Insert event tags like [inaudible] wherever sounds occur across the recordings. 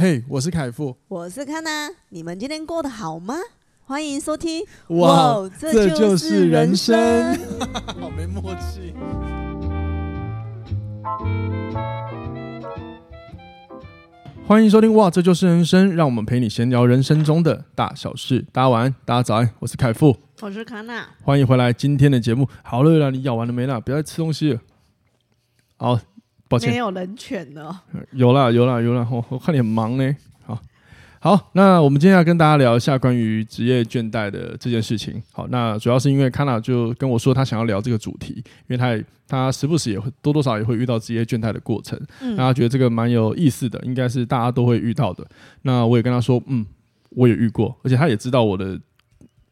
嘿，hey, 我是凯富，我是康娜，你们今天过得好吗？欢迎收听，哇，哇这就是人生，[laughs] 好没默契。欢迎收听，哇，这就是人生，让我们陪你闲聊人生中的大小事。大家晚安，大家早安，我是凯富，我是康娜，欢迎回来今天的节目。好了啦，你咬完了没啦？不要再吃东西了。好。抱歉，没有人权了。[laughs] 有啦有啦有啦，我我看你很忙呢。好，好，那我们今天要跟大家聊一下关于职业倦怠的这件事情。好，那主要是因为康娜就跟我说他想要聊这个主题，因为他也他时不时也会多多少少也会遇到职业倦怠的过程，嗯，那他觉得这个蛮有意思的，应该是大家都会遇到的。那我也跟他说，嗯，我也遇过，而且他也知道我的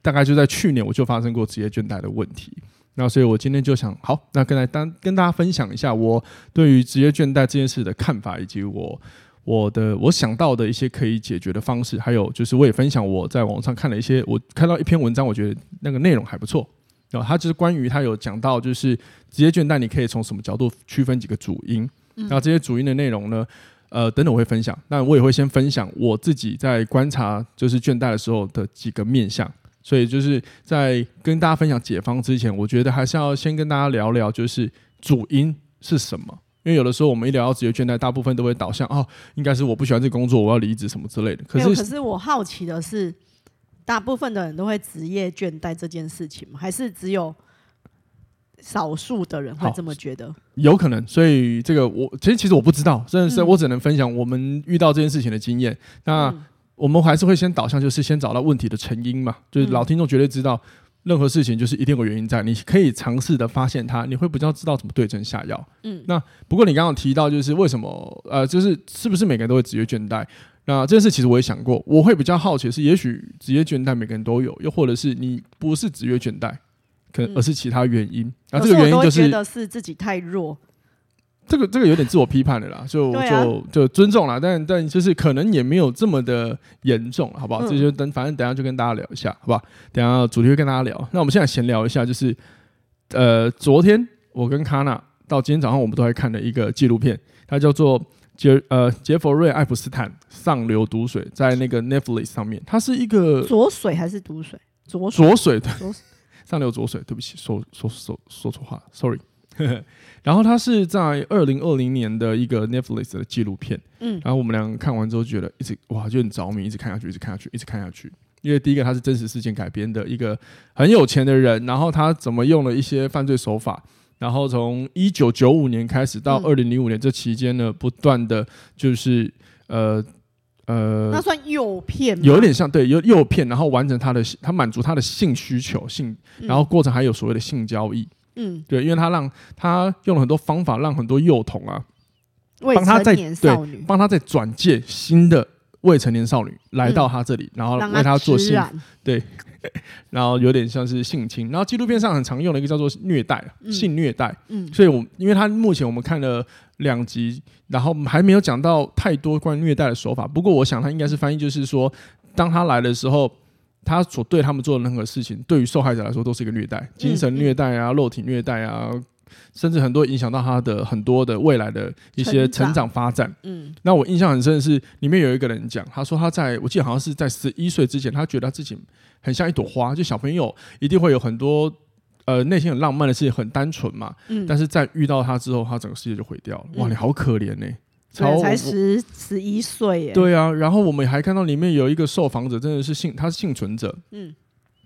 大概就在去年我就发生过职业倦怠的问题。那所以，我今天就想，好，那跟来当跟大家分享一下我对于职业倦怠这件事的看法，以及我我的我想到的一些可以解决的方式，还有就是我也分享我在网上看了一些，我看到一篇文章，我觉得那个内容还不错。然后他就是关于他有讲到，就是职业倦怠你可以从什么角度区分几个主因。那这些主因的内容呢，呃，等等我会分享。那我也会先分享我自己在观察就是倦怠的时候的几个面向。所以就是在跟大家分享解方之前，我觉得还是要先跟大家聊聊，就是主因是什么。因为有的时候我们一聊到职业倦怠，大部分都会导向哦，应该是我不喜欢这个工作，我要离职什么之类的。可是，可是我好奇的是，大部分的人都会职业倦怠这件事情吗？还是只有少数的人会这么觉得？有可能。所以这个我其实其实我不知道，真的是我只能分享我们遇到这件事情的经验。那。嗯我们还是会先导向，就是先找到问题的成因嘛。就是老听众绝对知道，任何事情就是一定有原因在。你可以尝试的发现它，你会比较知道怎么对症下药。嗯，那不过你刚刚提到，就是为什么呃，就是是不是每个人都会职业倦怠？那这件事其实我也想过，我会比较好奇是，也许职业倦怠每个人都有，又或者是你不是职业倦怠，可能而是其他原因。那这个原因就是觉得是自己太弱。这个这个有点自我批判的啦，就就就尊重啦，但但就是可能也没有这么的严重，好不好？这就等反正等下就跟大家聊一下，好不好？等下主题会跟大家聊。那我们现在闲聊一下，就是呃，昨天我跟卡纳到今天早上，我们都还看了一个纪录片，它叫做杰呃杰佛瑞·爱普斯坦上流毒水，在那个 Netflix 上面，它是一个浊水还是毒水？左左水的上流浊水，对不起，说说说说错话，sorry。[laughs] 然后它是在二零二零年的一个 Netflix 的纪录片，嗯，然后我们两个看完之后觉得一直哇就很着迷，一直看下去，一直看下去，一直看下去。因为第一个它是真实事件改编的一个很有钱的人，然后他怎么用了一些犯罪手法，然后从一九九五年开始到二零零五年这期间呢，不断的就是呃呃，那算诱骗，有点像对，有诱骗，然后完成他的他满足他的性需求，性，然后过程还有所谓的性交易。嗯，对，因为他让他用了很多方法，让很多幼童啊，帮他在对，帮他在转介新的未成年少女来到他这里，嗯、然后为他做性，对，[laughs] 然后有点像是性侵，然后纪录片上很常用的一个叫做虐待，嗯、性虐待，嗯，所以我因为他目前我们看了两集，然后还没有讲到太多关于虐待的手法，不过我想他应该是翻译，就是说当他来的时候。他所对他们做的任何事情，对于受害者来说都是一个虐待，精神虐待啊，肉体虐待啊，甚至很多影响到他的很多的未来的一些成长发展。嗯，那我印象很深的是，里面有一个人讲，他说他在我记得好像是在十一岁之前，他觉得他自己很像一朵花，就小朋友一定会有很多呃内心很浪漫的事情，很单纯嘛。嗯，但是在遇到他之后，他整个世界就毁掉了。哇，你好可怜呢。对，才十十一岁耶。对啊，然后我们还看到里面有一个受访者，真的是幸，他是幸存者。嗯，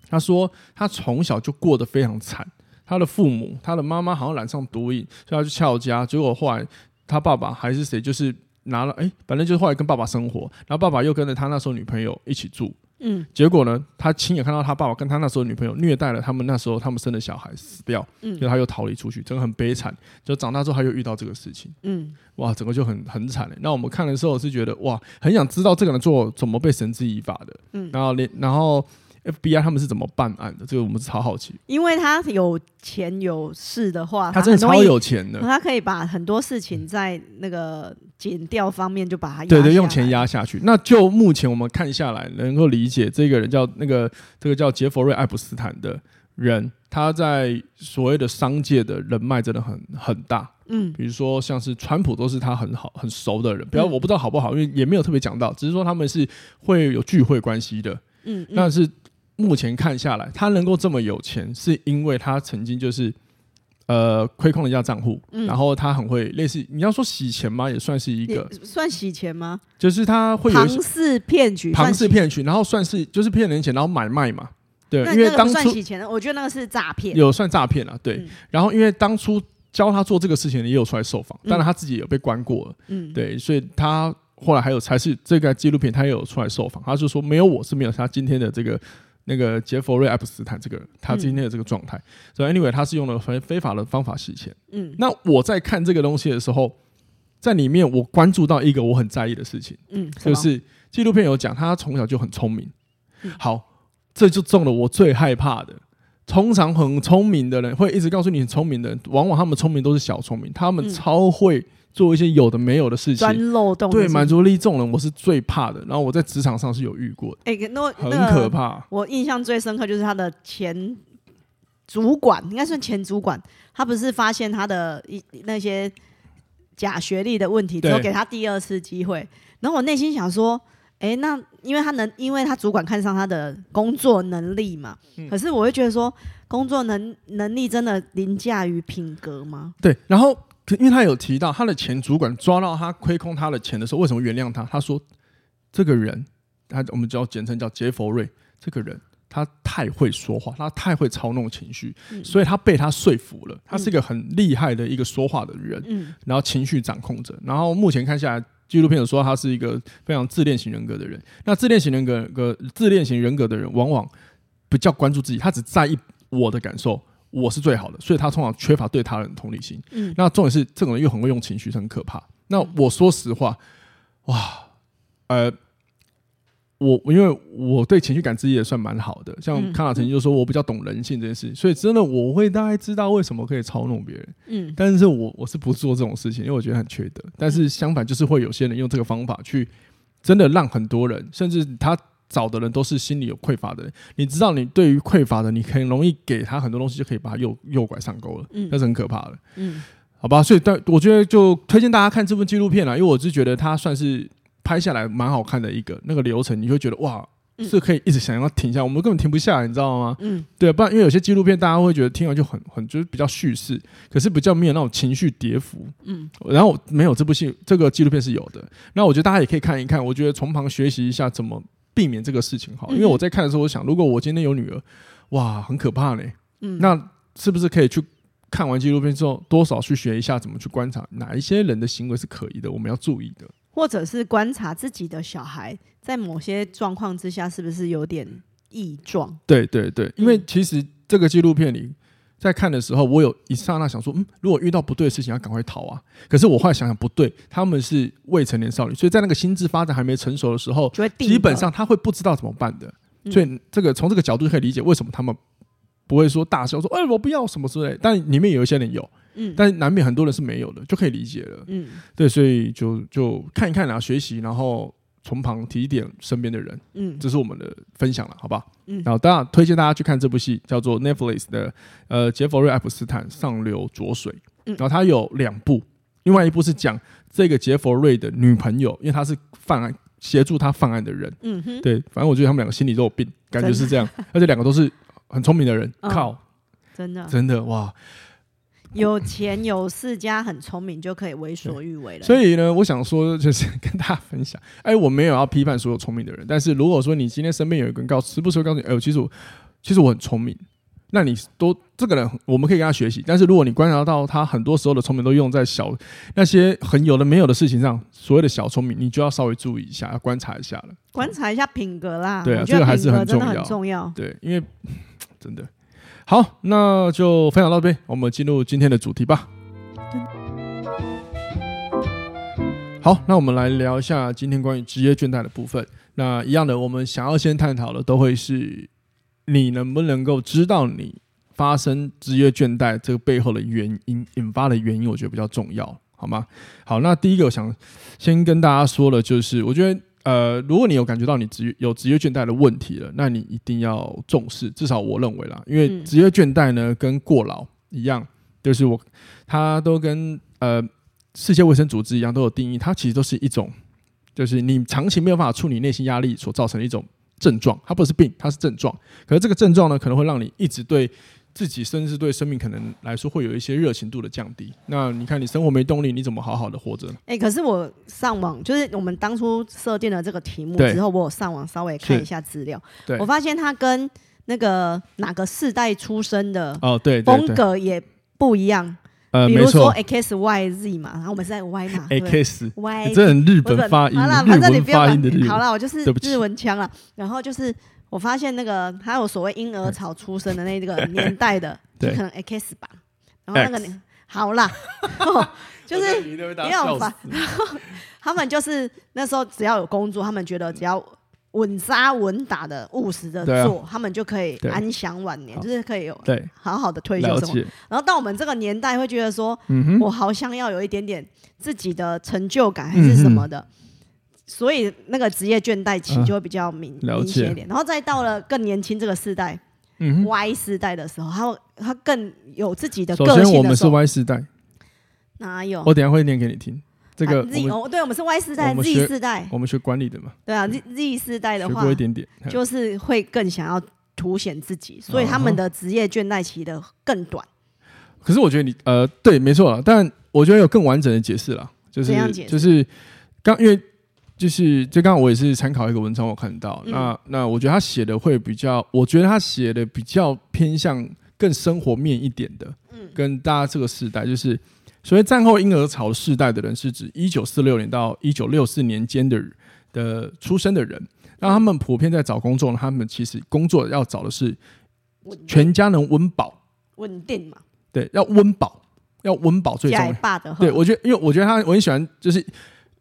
他说他从小就过得非常惨，他的父母，他的妈妈好像染上毒瘾，所以他去翘家。结果后来他爸爸还是谁，就是拿了，哎，反正就是后来跟爸爸生活，然后爸爸又跟着他那时候女朋友一起住。嗯，结果呢，他亲眼看到他爸爸跟他那时候女朋友虐待了他们那时候他们生的小孩死掉，嗯，就他又逃离出去，真的很悲惨。就长大之后他又遇到这个事情，嗯，哇，整个就很很惨。那我们看的时候是觉得哇，很想知道这个人做怎么被绳之以法的，嗯，然后连然后。FBI 他们是怎么办案的？这个我们是超好奇。因为他有钱有势的话，他真的超有钱的，他可以把很多事情在那个检调方面就把它对对用钱压下去。那就目前我们看下来，能够理解这个人叫那个这个叫杰佛瑞·爱普斯坦的人，他在所谓的商界的人脉真的很很大。嗯，比如说像是川普都是他很好很熟的人，不要我不知道好不好，因为也没有特别讲到，只是说他们是会有聚会关系的。嗯，但是目前看下来，他能够这么有钱，是因为他曾经就是。呃，亏空了一家账户，嗯、然后他很会类似，你要说洗钱吗？也算是一个，算洗钱吗？就是他会有庞氏骗局，庞氏骗局，然后算是就是骗人钱，然后买卖嘛，对，那因为当初算洗钱的，我觉得那个是诈骗，有算诈骗啊，对。嗯、然后因为当初教他做这个事情的也有出来受访，当然他自己有被关过了，嗯，对，所以他后来还有才是这个纪录片，他也有出来受访，他就说没有我是没有他今天的这个。那个杰佛瑞·爱普斯坦这个人，他今天的这个状态，所以、嗯 so、anyway，他是用了非非法的方法洗钱。嗯，那我在看这个东西的时候，在里面我关注到一个我很在意的事情，嗯，就是纪录片有讲他从小就很聪明。嗯、好，这就中了我最害怕的。通常很聪明的人会一直告诉你很聪明的人，往往他们聪明都是小聪明，他们超会。做一些有的没有的事情，钻漏洞。对，满足力这种人，我是最怕的。然后我在职场上是有遇过的，哎、欸，那很可怕。我印象最深刻就是他的前主管，应该算前主管，他不是发现他的一那些假学历的问题之后，给他第二次机会。然后我内心想说，哎、欸，那因为他能，因为他主管看上他的工作能力嘛。嗯、可是我会觉得说，工作能能力真的凌驾于品格吗？对，然后。因为他有提到他的前主管抓到他亏空他的钱的时候，为什么原谅他？他说：“这个人，他我们叫简称叫杰佛瑞，这个人他太会说话，他太会操弄情绪，嗯、所以他被他说服了。他是一个很厉害的一个说话的人，嗯、然后情绪掌控者。然后目前看下来，纪录片有说他是一个非常自恋型人格的人。那自恋型人格个自恋型人格的人，往往比较关注自己，他只在意我的感受。”我是最好的，所以他通常缺乏对他人的同理心。嗯，那重点是这种人又很会用情绪，很可怕。那我说实话，哇，呃，我因为我对情绪感知也算蛮好的，像康纳曾经就说我比较懂人性这件事，所以真的我会大概知道为什么可以操弄别人。嗯，但是我我是不做这种事情，因为我觉得很缺德。但是相反，就是会有些人用这个方法去真的让很多人，甚至他。找的人都是心里有匮乏的人，你知道，你对于匮乏的，你很容易给他很多东西，就可以把他诱诱拐上钩了，嗯，那是很可怕的，嗯，好吧，所以但我觉得就推荐大家看这部纪录片啦，因为我是觉得它算是拍下来蛮好看的一个那个流程，你会觉得哇，是可以一直想要停下，我们根本停不下来，你知道吗？嗯，对，不然因为有些纪录片大家会觉得听完就很很就是比较叙事，可是比较没有那种情绪跌幅，嗯，然后没有这部戏这个纪录片是有的，那我觉得大家也可以看一看，我觉得从旁学习一下怎么。避免这个事情好，因为我在看的时候，我想，如果我今天有女儿，哇，很可怕嘞。嗯，那是不是可以去看完纪录片之后，多少去学一下怎么去观察哪一些人的行为是可疑的，我们要注意的，或者是观察自己的小孩在某些状况之下是不是有点异状？对对对，因为其实这个纪录片里。在看的时候，我有一刹那想说，嗯，如果遇到不对的事情，要赶快逃啊。可是我后来想想，不对，他们是未成年少女，所以在那个心智发展还没成熟的时候，基本上他会不知道怎么办的。所以这个从这个角度就可以理解为什么他们不会说大声说，哎，我不要什么之类。但里面有一些人有，嗯，但难免很多人是没有的，就可以理解了。嗯，对，所以就就看一看然后学习，然后。从旁提点身边的人，嗯，这是我们的分享了，好不好？嗯，然后当然推荐大家去看这部戏，叫做 Netflix 的呃杰佛瑞·爱普斯坦上流浊水，嗯，然后他有两部，另外一部是讲这个杰佛瑞的女朋友，因为他是犯案协助他犯案的人，嗯哼，对，反正我觉得他们两个心里都有病，感觉是这样，[laughs] 而且两个都是很聪明的人，靠，真的。真的哇。有钱有势加很聪明就可以为所欲为了。所以呢，我想说就是 [laughs] 跟大家分享，哎，我没有要批判所有聪明的人，但是如果说你今天身边有一个人告，时不时告诉你，哎，其实我其实我很聪明，那你都这个人我们可以跟他学习。但是如果你观察到他很多时候的聪明都用在小那些很有的没有的事情上，所谓的小聪明，你就要稍微注意一下，要观察一下了。观察一下品格啦，对啊，这个还是很重要，很重要。对，因为 [laughs] 真的。好，那就分享到这边，我们进入今天的主题吧。好，那我们来聊一下今天关于职业倦怠的部分。那一样的，我们想要先探讨的都会是你能不能够知道你发生职业倦怠这个背后的原因，引发的原因，我觉得比较重要，好吗？好，那第一个我想先跟大家说的，就是我觉得。呃，如果你有感觉到你职业有职业倦怠的问题了，那你一定要重视。至少我认为啦，因为职业倦怠呢跟过劳一样，就是我它都跟呃世界卫生组织一样都有定义，它其实都是一种，就是你长期没有办法处理内心压力所造成的一种症状，它不是病，它是症状。可是这个症状呢，可能会让你一直对自己，甚至对生命可能来说会有一些热情度的降低。那你看，你生活没动力，你怎么好好的活着？哎、欸，可是我上网，就是我们当初设定了这个题目之后，我有上网稍微看一下资料，对，我发现它跟那个哪个世代出生的哦，对，风格也不一样。呃，比如说 X Y Z 嘛，然后我们是在 Y 嘛，X Y，这很日本发音，好了，反正你不要好了，我就是日文腔了。然后就是我发现那个还有所谓婴儿潮出生的那个年代的，[laughs] 就可能 X 吧。然后那个年好啦，[laughs] 就是你要烦，然 [laughs] 后他们就是那时候只要有工作，他们觉得只要。稳扎稳打的务实的做，啊、他们就可以安享晚年，就是可以有好好的退休生活。然后到我们这个年代，会觉得说，嗯、我好像要有一点点自己的成就感，还是什么的，嗯、所以那个职业倦怠期就会比较明、啊、明显一点。然后再到了更年轻这个世代、嗯、Y 世代的时候，他他更有自己的个性的。首先，我们是 Y 世代，哪有？我等一下会念给你听。这个 Z 哦，对，我们是 Y 世代，Z 世代，我们学管理的嘛。对啊，Z Z 世代的话，学过一点点，就是会更想要凸显自己，所以他们的职业倦怠期的更短。可是我觉得你呃，对，没错，但我觉得有更完整的解释了，就是就是刚因为就是就刚刚我也是参考一个文章，我看到那那我觉得他写的会比较，我觉得他写的比较偏向更生活面一点的，嗯，跟大家这个时代就是。所谓战后婴儿潮世代的人，是指一九四六年到一九六四年间的的出生的人。那他们普遍在找工作，他们其实工作要找的是全家能温饱、稳定嘛？对，要温饱，要温饱最重要。对，我觉得，因为我觉得他我很喜欢，就是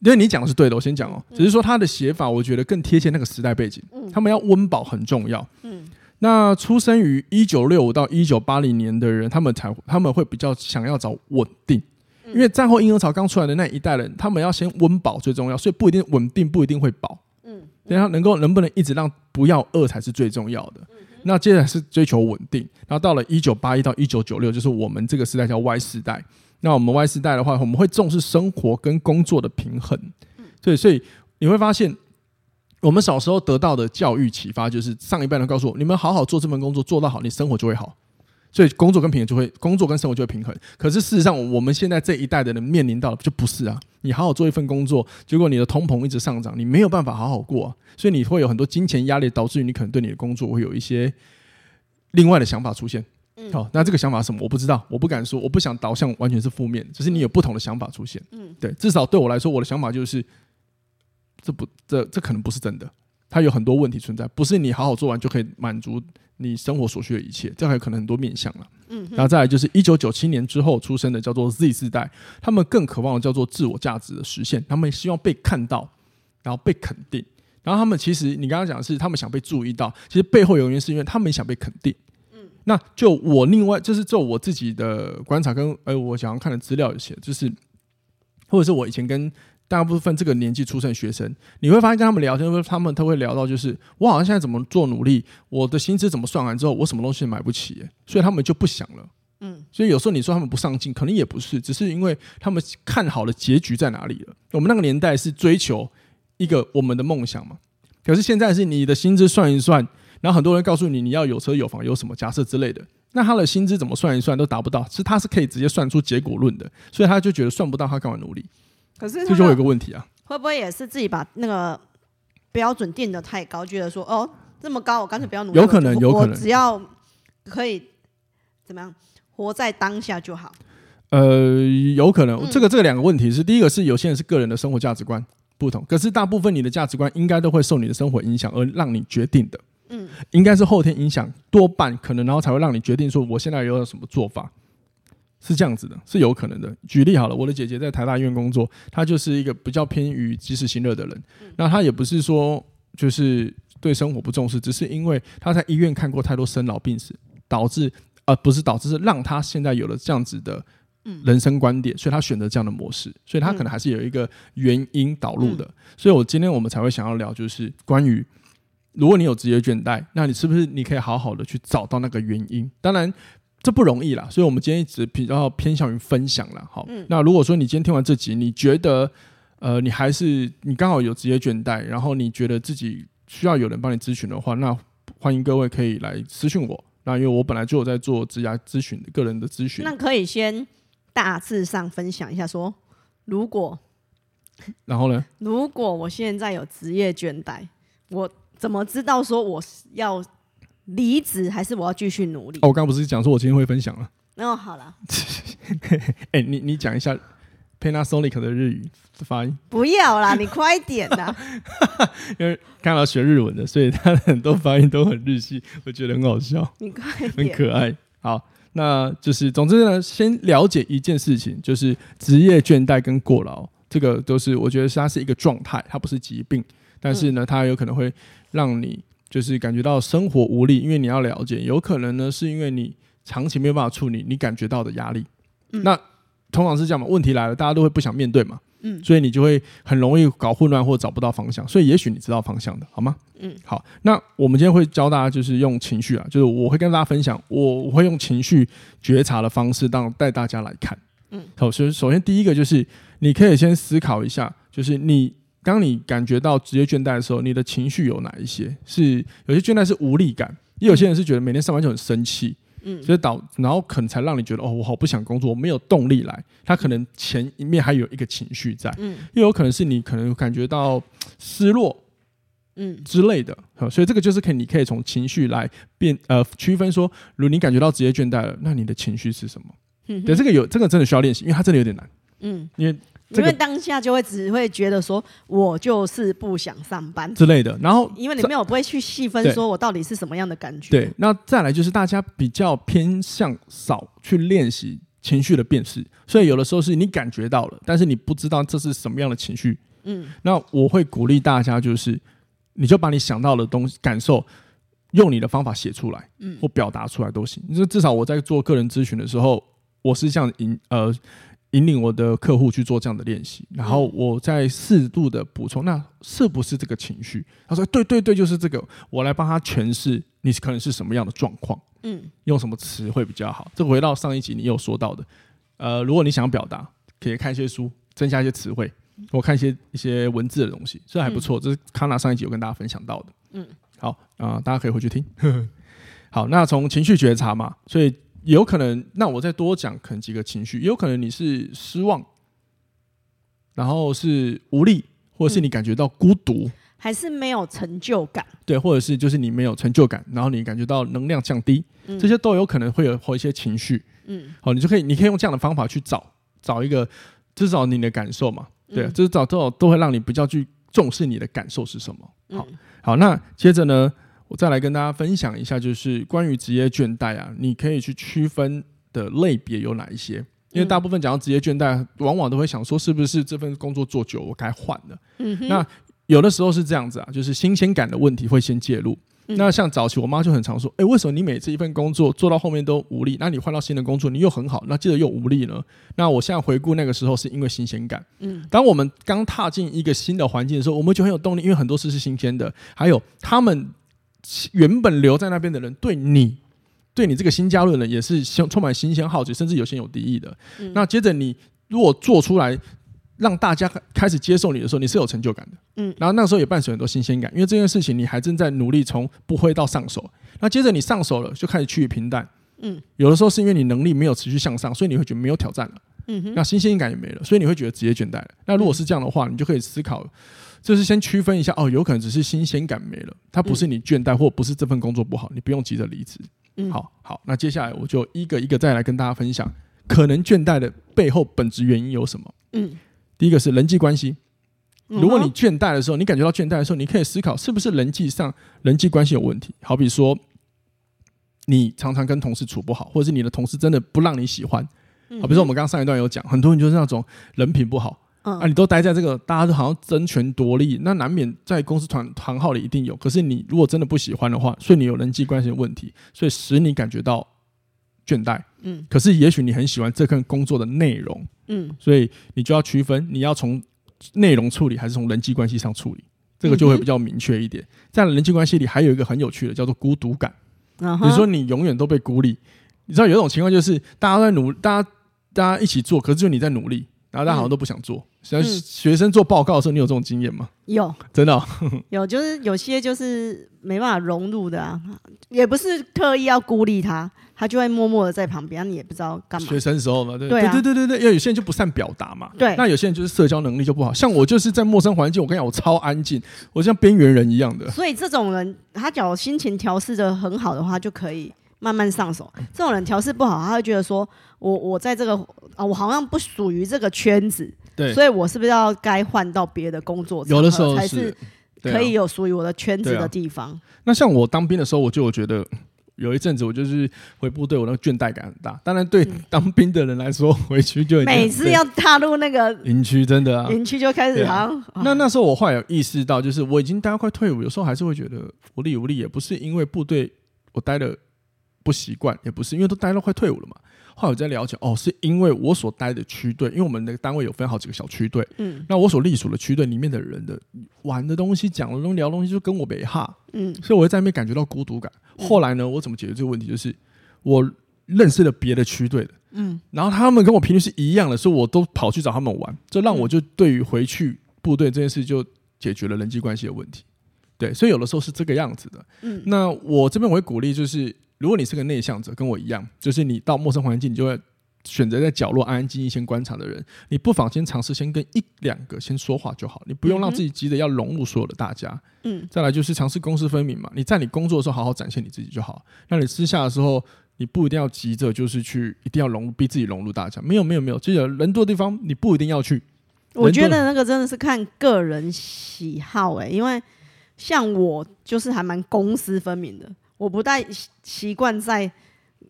因为你讲的是对的。我先讲哦，只是说他的写法，我觉得更贴切那个时代背景。他们要温饱很重要。嗯。那出生于一九六五到一九八零年的人，他们才他们会比较想要找稳定。因为战后婴儿潮刚出来的那一代人，他们要先温饱最重要，所以不一定稳定，不一定会饱。嗯，等下能够能不能一直让不要饿才是最重要的。那接着是追求稳定，然后到了一九八一到一九九六，就是我们这个时代叫 Y 时代。那我们 Y 世代的话，我们会重视生活跟工作的平衡。对，所以你会发现，我们小时候得到的教育启发，就是上一辈人告诉我，你们好好做这份工作，做到好，你生活就会好。所以工作跟平衡就会，工作跟生活就会平衡。可是事实上，我们现在这一代的人面临到的就不是啊。你好好做一份工作，结果你的通膨一直上涨，你没有办法好好过。所以你会有很多金钱压力，导致于你可能对你的工作会有一些另外的想法出现。好，那这个想法是什么？我不知道，我不敢说，我不想导向完全是负面，只是你有不同的想法出现。嗯，对，至少对我来说，我的想法就是，这不，这这可能不是真的。它有很多问题存在，不是你好好做完就可以满足你生活所需的一切，这还有可能很多面向了。嗯，然后再来就是一九九七年之后出生的叫做 Z 世代，他们更渴望的叫做自我价值的实现，他们希望被看到，然后被肯定。然后他们其实你刚刚讲的是他们想被注意到，其实背后有原因是因为他们想被肯定。嗯，那就我另外就是就我自己的观察跟呃我想要看的资料有些，就是或者是我以前跟。大部分这个年纪出生的学生，你会发现跟他们聊天，他们都会聊到，就是我好像现在怎么做努力，我的薪资怎么算完之后，我什么东西买不起，所以他们就不想了。嗯，所以有时候你说他们不上进，可能也不是，只是因为他们看好了结局在哪里了。我们那个年代是追求一个我们的梦想嘛，可是现在是你的薪资算一算，然后很多人告诉你你要有车有房有什么假设之类的，那他的薪资怎么算一算都达不到，是他是可以直接算出结果论的，所以他就觉得算不到，他干嘛努力？可是这就会有个问题啊，会不会也是自己把那个标准定得太高，觉得说哦这么高，我干脆不要努力。有可能，有可能，只要可以怎么样，活在当下就好。呃，有可能，嗯、这个这个两个问题是：第一个是有些人是个人的生活价值观不同，可是大部分你的价值观应该都会受你的生活影响而让你决定的。嗯，应该是后天影响多半可能，然后才会让你决定说我现在有什么做法。是这样子的，是有可能的。举例好了，我的姐姐在台大医院工作，她就是一个比较偏于及时行乐的人。嗯、那她也不是说就是对生活不重视，只是因为她在医院看过太多生老病死，导致呃不是导致是让她现在有了这样子的人生观点，所以她选择这样的模式。所以她可能还是有一个原因导入的。嗯、所以我今天我们才会想要聊，就是关于如果你有职业倦怠，那你是不是你可以好好的去找到那个原因？当然。这不容易啦。所以我们今天一直比较偏向于分享了。好，嗯、那如果说你今天听完这集，你觉得呃你还是你刚好有职业倦怠，然后你觉得自己需要有人帮你咨询的话，那欢迎各位可以来私讯我。那因为我本来就有在做职涯咨询，个人的咨询。那可以先大致上分享一下说，说如果，然后呢？如果我现在有职业倦怠，我怎么知道说我要离职，还是我要继续努力？哦，我刚刚不是讲说我今天会分享了？哦，好了。[laughs] 哎、欸，你你讲一下 Panasonic 的日语的发音。不要啦，你快点啦。[laughs] 因为刚好学日文的，所以他很多发音都很日系，我觉得很好笑。你快点，很可爱。好，那就是总之呢，先了解一件事情，就是职业倦怠跟过劳，这个都是我觉得它是一个状态，它不是疾病，但是呢，它有可能会让你就是感觉到生活无力，因为你要了解，有可能呢是因为你长期没有办法处理你感觉到的压力。嗯、那通常是这样嘛，问题来了，大家都会不想面对嘛。嗯，所以你就会很容易搞混乱或找不到方向。所以也许你知道方向的，好吗？嗯，好。那我们今天会教大家，就是用情绪啊，就是我会跟大家分享，我我会用情绪觉察的方式，当带大家来看。嗯，好。首首先第一个就是，你可以先思考一下，就是你当你感觉到职业倦怠的时候，你的情绪有哪一些？是有些倦怠是无力感，也有些人是觉得每天上班就很生气。嗯，所以导然后可能才让你觉得哦，我好不想工作，我没有动力来。他可能前一面还有一个情绪在，嗯，又有可能是你可能感觉到失落，嗯之类的。所以这个就是可以，你可以从情绪来变呃区分说，如果你感觉到职业倦怠了，那你的情绪是什么？嗯，对，这个有这个真的需要练习，因为它真的有点难。嗯，因为。因为当下就会只会觉得说，我就是不想上班之类的。然后，因为你没有不会去细分，说我到底是什么样的感觉。对，那再来就是大家比较偏向少去练习情绪的辨识，所以有的时候是你感觉到了，但是你不知道这是什么样的情绪。嗯，那我会鼓励大家，就是你就把你想到的东西、感受，用你的方法写出来，嗯，或表达出来都行。就至少我在做个人咨询的时候，我是这样引呃。引领我的客户去做这样的练习，然后我再适度的补充，那是不是这个情绪？他说：“对对对，就是这个。”我来帮他诠释，你可能是什么样的状况？嗯，用什么词会比较好？这回到上一集你有说到的，呃，如果你想表达，可以看一些书，增加一些词汇，我看一些一些文字的东西，这还不错。这是康纳上一集有跟大家分享到的。嗯，好啊，呃，大家可以回去听。[laughs] 好，那从情绪觉察嘛，所以。有可能，那我再多讲可能几个情绪，也有可能你是失望，然后是无力，或者是你感觉到孤独，嗯，还是没有成就感，对，或者是就是你没有成就感，然后你感觉到能量降低，嗯，这些都有可能会有或一些情绪，嗯，好，你就可以，你可以用这样的方法去找找一个至少你的感受嘛，对，至少都都会让你比较去重视你的感受是什么，好，好，那接着呢？我再来跟大家分享一下，就是关于职业倦怠啊，你可以去区分的类别有哪一些？因为大部分讲到职业倦怠，往往都会想说，是不是这份工作做久，我该换了？嗯。那有的时候是这样子啊，就是新鲜感的问题会先介入。那像早期我妈就很常说，诶，为什么你每次一份工作做到后面都无力？那你换到新的工作，你又很好，那接着又无力呢？那我现在回顾那个时候，是因为新鲜感。嗯。当我们刚踏进一个新的环境的时候，我们就很有动力，因为很多事是新鲜的，还有他们。原本留在那边的人，对你，对你这个新加入的人，也是充满新鲜好奇，甚至有些有敌意的。嗯、那接着你如果做出来，让大家开始接受你的时候，你是有成就感的。嗯，然后那时候也伴随很多新鲜感，因为这件事情你还正在努力从不会到上手。那接着你上手了，就开始趋于平淡。嗯，有的时候是因为你能力没有持续向上，所以你会觉得没有挑战了。嗯哼，那新鲜感也没了，所以你会觉得职业倦怠了。那如果是这样的话，你就可以思考。就是先区分一下哦，有可能只是新鲜感没了，它不是你倦怠，或不是这份工作不好，你不用急着离职。嗯，好好，那接下来我就一个一个再来跟大家分享，可能倦怠的背后本质原因有什么？嗯，第一个是人际关系。如果你倦怠的时候，你感觉到倦怠的时候，你可以思考是不是人际上人际关系有问题。好比说，你常常跟同事处不好，或者是你的同事真的不让你喜欢。好，比如说我们刚刚上一段有讲，很多人就是那种人品不好。啊，你都待在这个，大家都好像争权夺利，那难免在公司团团号里一定有。可是你如果真的不喜欢的话，所以你有人际关系的问题，所以使你感觉到倦怠。嗯，可是也许你很喜欢这份工作的内容。嗯，所以你就要区分，你要从内容处理还是从人际关系上处理，这个就会比较明确一点。在人际关系里，还有一个很有趣的，叫做孤独感。比如说你永远都被孤立。你知道有一种情况就是大家都在努，大家大家一起做，可是就你在努力，然后大家好像都不想做。像、嗯、学生做报告的时候，你有这种经验吗？有，真的、哦、[laughs] 有，就是有些就是没办法融入的啊，也不是特意要孤立他。他就会默默的在旁边，你也不知道干嘛。学生时候嘛，对对、啊、对对对对，因为有些人就不善表达嘛。对，那有些人就是社交能力就不好，像我就是在陌生环境，我跟你讲，我超安静，我像边缘人一样的。所以这种人，他只要心情调试的很好的话，就可以慢慢上手。这种人调试不好，他会觉得说，我我在这个啊，我好像不属于这个圈子，对，所以我是不是要该换到别的工作？有的时候才是可以有属于我的圈子的地方。啊、那像我当兵的时候，我就觉得。有一阵子，我就是回部队，我那个倦怠感很大。当然，对当兵的人来说，回去就每次要踏入那个营区，真的啊，营区就开始好像。啊、那那时候我后来有意识到，就是我已经待到快退伍，有时候还是会觉得无力无力，也不是因为部队我待的不习惯，也不是因为都待到快退伍了嘛。后来我在了解，哦，是因为我所待的区队，因为我们那个单位有分好几个小区队，嗯，那我所隶属的区队里面的人的玩的东西、讲的东西、聊的东西，就跟我没哈，嗯，所以我会在那边感觉到孤独感。后来呢，我怎么解决这个问题？就是我认识了别的区队的，嗯，然后他们跟我频率是一样的，所以我都跑去找他们玩，这让我就对于回去部队这件事就解决了人际关系的问题。对，所以有的时候是这个样子的。嗯，那我这边我会鼓励就是。如果你是个内向者，跟我一样，就是你到陌生环境，你就会选择在角落安安静静先观察的人，你不妨先尝试先跟一两个先说话就好，你不用让自己急着要融入所有的大家。嗯，再来就是尝试公私分明嘛，你在你工作的时候好好展现你自己就好，那你私下的时候，你不一定要急着就是去一定要融入，逼自己融入大家。没有没有没有，记得人多的地方你不一定要去。我觉得那个真的是看个人喜好哎、欸，因为像我就是还蛮公私分明的。我不太习惯在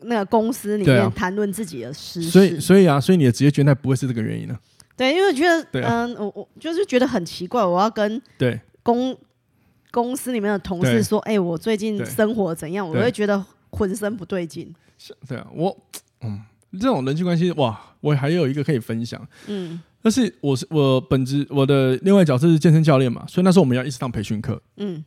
那个公司里面谈论自己的私事，所以所以啊，所以你的职业倦怠不会是这个原因呢？对，因为我觉得嗯，我我就是觉得很奇怪，我要跟对。公公司里面的同事说，哎，我最近生活怎样，我会觉得浑身不对劲。对啊，我嗯，这种人际关系哇，我还有一个可以分享，嗯，但是我是我本职我的另外角色是健身教练嘛，所以那时候我们要一直上培训课，嗯。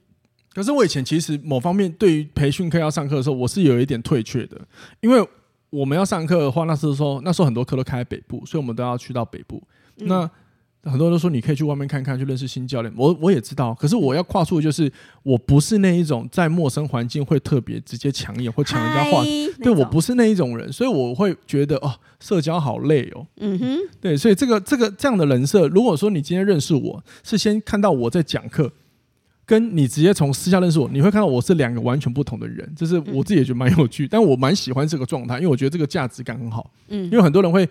可是我以前其实某方面对于培训课要上课的时候，我是有一点退却的，因为我们要上课的话，那时候说那时候很多课都开在北部，所以我们都要去到北部。嗯、那很多人都说你可以去外面看看，去认识新教练。我我也知道，可是我要跨出的就是我不是那一种在陌生环境会特别直接抢眼或抢人家话，对我不是那一种人，所以我会觉得哦，社交好累哦。嗯哼，对，所以这个这个这样的人设，如果说你今天认识我是先看到我在讲课。跟你直接从私下认识我，你会看到我是两个完全不同的人，这是我自己也觉得蛮有趣，[laughs] 但我蛮喜欢这个状态，因为我觉得这个价值感很好。嗯，因为很多人会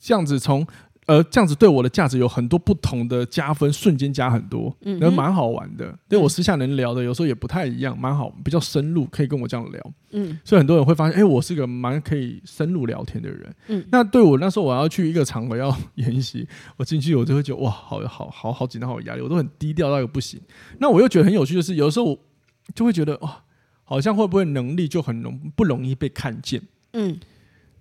这样子从。呃，这样子对我的价值有很多不同的加分，瞬间加很多，嗯，然后蛮好玩的。对我私下能聊的，有时候也不太一样，蛮好，比较深入，可以跟我这样聊。嗯，所以很多人会发现，哎，我是个蛮可以深入聊天的人。嗯，那对我那时候我要去一个场合要演习，我进去我就会觉得哇，好好好好紧张，好有压力，我都很低调到一个不行。那我又觉得很有趣就是，有时候我就会觉得哇，好像会不会能力就很容不容易被看见？嗯，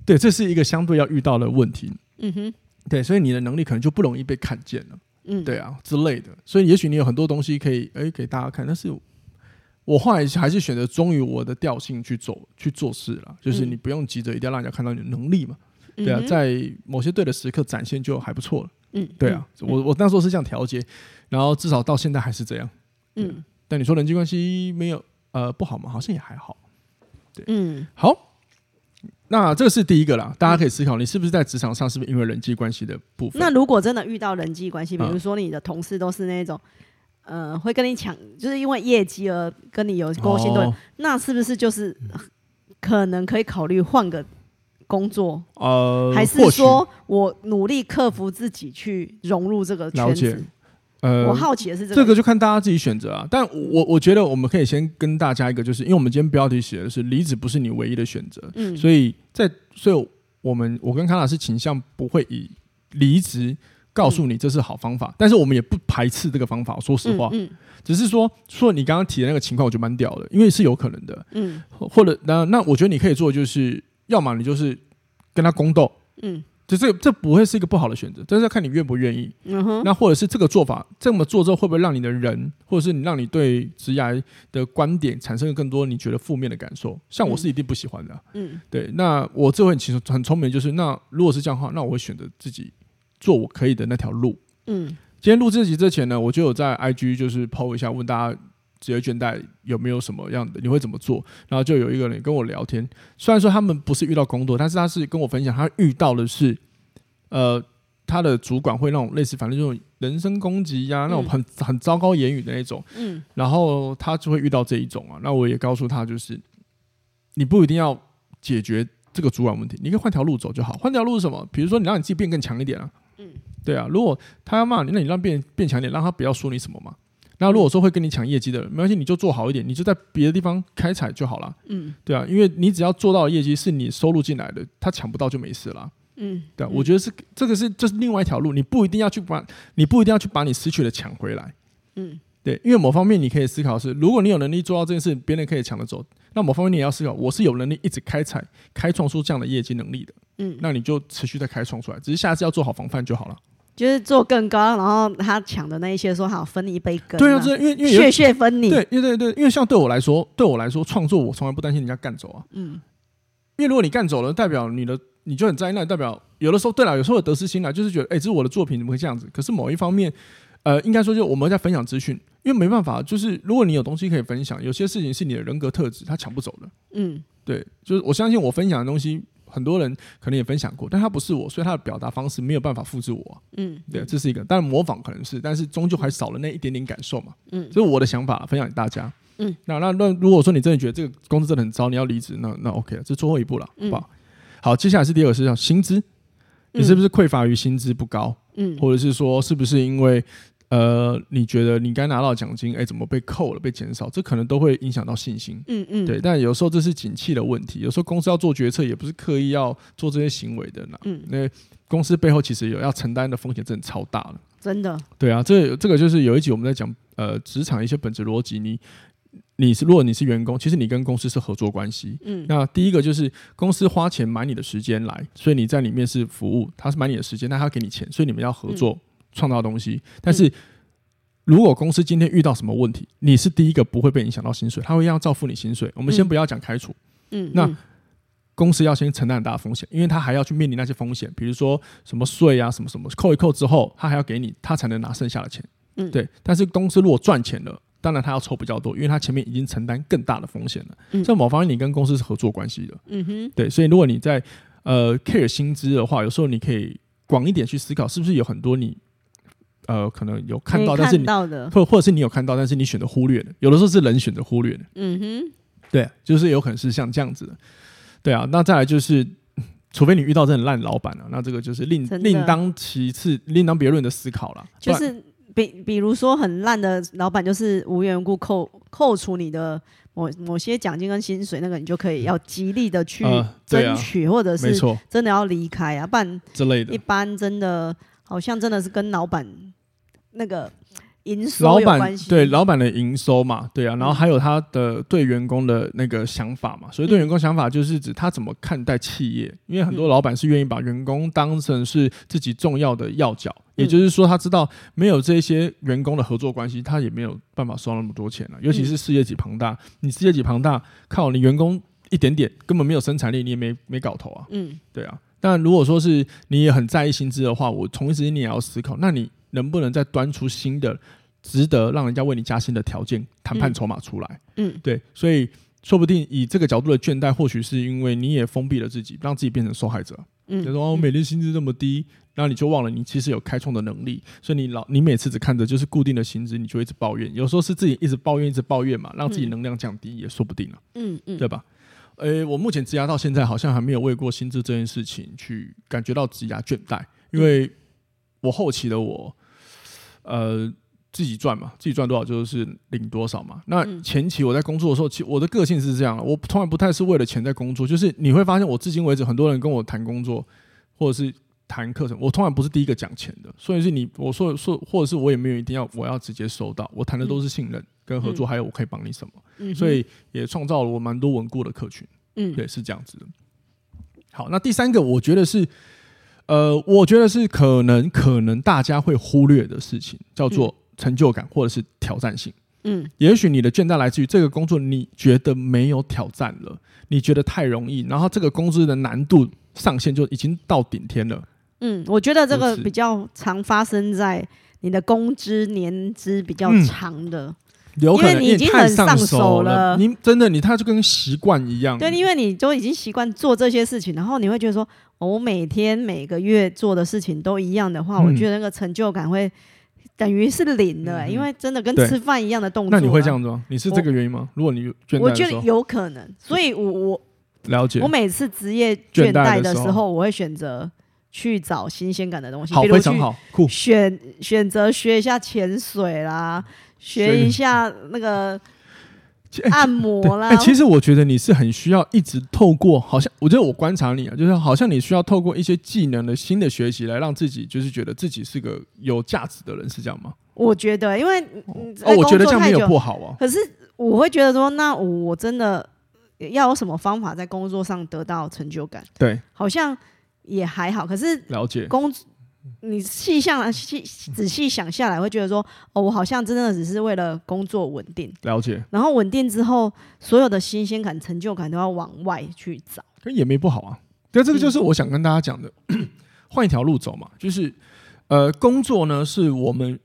对，这是一个相对要遇到的问题。嗯哼。对，所以你的能力可能就不容易被看见了，嗯，对啊之类的。所以也许你有很多东西可以诶给大家看，但是我后来还是选择忠于我的调性去走去做事了。就是你不用急着一定要让人家看到你的能力嘛，对啊，在某些对的时刻展现就还不错了，嗯，对啊，我我那时候是这样调节，然后至少到现在还是这样，嗯。但你说人际关系没有呃不好吗？好像也还好，对，嗯，好。那这个是第一个啦，大家可以思考，你是不是在职场上是不是因为人际关系的部分？那如果真的遇到人际关系，比如说你的同事都是那种，呃，会跟你抢，就是因为业绩而跟你有勾心斗角，哦、那是不是就是可能可以考虑换个工作？呃，还是说我努力克服自己去融入这个圈子？呃，我好奇的是这个，这个就看大家自己选择啊。但我我觉得我们可以先跟大家一个，就是因为我们今天标题写的是离职不是你唯一的选择，嗯，所以在所以我们我跟康老师倾向不会以离职告诉你这是好方法，嗯，但是我们也不排斥这个方法。说实话，嗯，嗯，只是说说你刚刚提的那个情况，我觉得蛮屌的，因为是有可能的，嗯，或者那那我觉得你可以做的就是，要么你就是跟他宫斗，嗯。就这这不会是一个不好的选择，但是要看你愿不愿意。嗯哼，那或者是这个做法这么做之后，会不会让你的人，或者是你让你对职涯的观点产生更多你觉得负面的感受？像我是一定不喜欢的。嗯，对。那我这回其实很聪明，就是那如果是这样的话，那我会选择自己做我可以的那条路。嗯，今天录这集之前呢，我就有在 IG 就是 PO 一下，问大家。职业倦怠有没有什么样的？你会怎么做？然后就有一个人跟我聊天，虽然说他们不是遇到工作，但是他是跟我分享，他遇到的是，呃，他的主管会那种类似，反正这种人身攻击呀、啊，那种很 [laughs] 很糟糕言语的那种。嗯。然后他就会遇到这一种啊。那我也告诉他，就是你不一定要解决这个主管问题，你可以换条路走就好。换条路是什么？比如说你让你自己变更强一点啊。嗯。对啊，如果他要骂你，那你让变变强一点，让他不要说你什么嘛。那如果说会跟你抢业绩的人，没关系，你就做好一点，你就在别的地方开采就好了。嗯，对啊，因为你只要做到业绩是你收入进来的，他抢不到就没事了。嗯，对啊，我觉得是这个是这是另外一条路，你不一定要去把，你不一定要去把你失去的抢回来。嗯，对，因为某方面你可以思考的是，如果你有能力做到这件事，别人可以抢得走，那某方面你也要思考，我是有能力一直开采、开创出这样的业绩能力的。嗯，那你就持续在开创出来，只是下次要做好防范就好了。就是做更高，然后他抢的那一些说好分你一杯羹。对啊，这因为因为血血分你。对，因为对对，因为像对我来说，对我来说创作我从来不担心人家干走啊。嗯。因为如果你干走了，代表你的你就很灾难，代表有的时候对了，有时候有得失心了，就是觉得哎，这是我的作品怎么会这样子？可是某一方面，呃，应该说就我们在分享资讯，因为没办法，就是如果你有东西可以分享，有些事情是你的人格特质，他抢不走的。嗯。对，就是我相信我分享的东西。很多人可能也分享过，但他不是我，所以他的表达方式没有办法复制我。嗯，对，这是一个，当然模仿可能是，但是终究还少了那一点点感受嘛。嗯，这是我的想法，分享给大家。嗯，那那那如果说你真的觉得这个公司真的很糟，你要离职，那那 OK 了，这是最后一步了，好不好？好，接下来是第二个是叫薪资，你是不是匮乏于薪资不高？嗯，或者是说是不是因为？呃，你觉得你该拿到奖金，哎，怎么被扣了、被减少？这可能都会影响到信心。嗯嗯，对。但有时候这是景气的问题，有时候公司要做决策，也不是刻意要做这些行为的呢。嗯，那公司背后其实有要承担的风险，真的超大了。真的。对啊，这这个就是有一集我们在讲，呃，职场一些本质逻辑。你你是如果你是员工，其实你跟公司是合作关系。嗯。那第一个就是公司花钱买你的时间来，所以你在里面是服务，他是买你的时间，那他给你钱，所以你们要合作。嗯创造东西，但是如果公司今天遇到什么问题，你是第一个不会被影响到薪水，他会要照付你薪水。我们先不要讲开除，嗯，那公司要先承担很大的风险，因为他还要去面临那些风险，比如说什么税啊，什么什么扣一扣之后，他还要给你，他才能拿剩下的钱，嗯，对。但是公司如果赚钱了，当然他要抽比较多，因为他前面已经承担更大的风险了。嗯，在某方面，你跟公司是合作关系的，嗯哼，对。所以如果你在呃 care 薪资的话，有时候你可以广一点去思考，是不是有很多你。呃，可能有看到，但是你或或者是你有看到，但是你选择忽略的，有的时候是人选择忽略的。嗯哼，对，就是有可能是像这样子的。对啊，那再来就是，[laughs] 除非你遇到这种烂老板了，那这个就是另另当其次、另当别论的思考了。就是比比如说很烂的老板，就是无缘无故扣扣除你的某某些奖金跟薪水，那个你就可以要极力的去争取，或者是真的要离开啊，不然之类的。一般真的好像真的是跟老板。那个营收老板对老板的营收嘛，对啊，然后还有他的对员工的那个想法嘛，所以对员工想法就是指他怎么看待企业，因为很多老板是愿意把员工当成是自己重要的要角，也就是说他知道没有这些员工的合作关系，他也没有办法收那么多钱了，尤其是事业体庞大，你事业体庞大，靠你员工一点点根本没有生产力，你也没没搞头啊，嗯，对啊，但如果说是你也很在意薪资的话，我同时你也要思考，那你。能不能再端出新的、值得让人家为你加薪的条件、谈判筹码出来？嗯，对，所以说不定以这个角度的倦怠，或许是因为你也封闭了自己，让自己变成受害者。嗯，就说我每天薪资这么低，那你就忘了你其实有开创的能力，所以你老你每次只看着就是固定的薪资，你就一直抱怨。有时候是自己一直抱怨、一直抱怨嘛，让自己能量降低也说不定了。嗯嗯，对吧？呃，我目前职涯到现在好像还没有为过薪资这件事情去感觉到职涯倦怠，因为我后期的我。呃，自己赚嘛，自己赚多少就是领多少嘛。那前期我在工作的时候，其实我的个性是这样，我从来不太是为了钱在工作。就是你会发现，我至今为止，很多人跟我谈工作，或者是谈课程，我从来不是第一个讲钱的。所以是你我说说，或者是我也没有一定要我要直接收到，我谈的都是信任跟合作，还有我可以帮你什么。所以也创造了我蛮多稳固的客群。嗯，对，是这样子的。好，那第三个，我觉得是。呃，我觉得是可能可能大家会忽略的事情，叫做成就感或者是挑战性。嗯，也许你的倦怠来自于这个工作，你觉得没有挑战了，你觉得太容易，然后这个工资的难度上限就已经到顶天了。嗯，我觉得这个比较常发生在你的工资年资比较长的。嗯有可能因为你已经很上手了，你真的你他就跟习惯一样。对，因为你都已经习惯做这些事情，然后你会觉得说，我每天每个月做的事情都一样的话，嗯、我觉得那个成就感会等于是零的、欸嗯，因为真的跟吃饭一样的动作。那你会这样做？你是这个原因吗？如果你倦怠，我觉得有可能，所以我我了解。我每次职业倦怠的时候，我会选择去找新鲜感的东西，好，非常好，酷。选选择学一下潜水啦。学一下那个按摩啦。哎、欸欸，其实我觉得你是很需要一直透过，好像我觉得我观察你啊，就是好像你需要透过一些技能的新的学习，来让自己就是觉得自己是个有价值的人，是这样吗？我觉得，因为哦，我觉得这样没有不好啊。可是我会觉得说，那我真的要有什么方法在工作上得到成就感？对，好像也还好。可是了解工。你细想来细仔细想下来，会觉得说，哦，我好像真的只是为了工作稳定，了解。然后稳定之后，所有的新鲜感、成就感都要往外去找，可也没不好啊。对，这个就是我想跟大家讲的，[clears throat] 换、嗯、一条路走嘛。就是，呃，工作呢是我们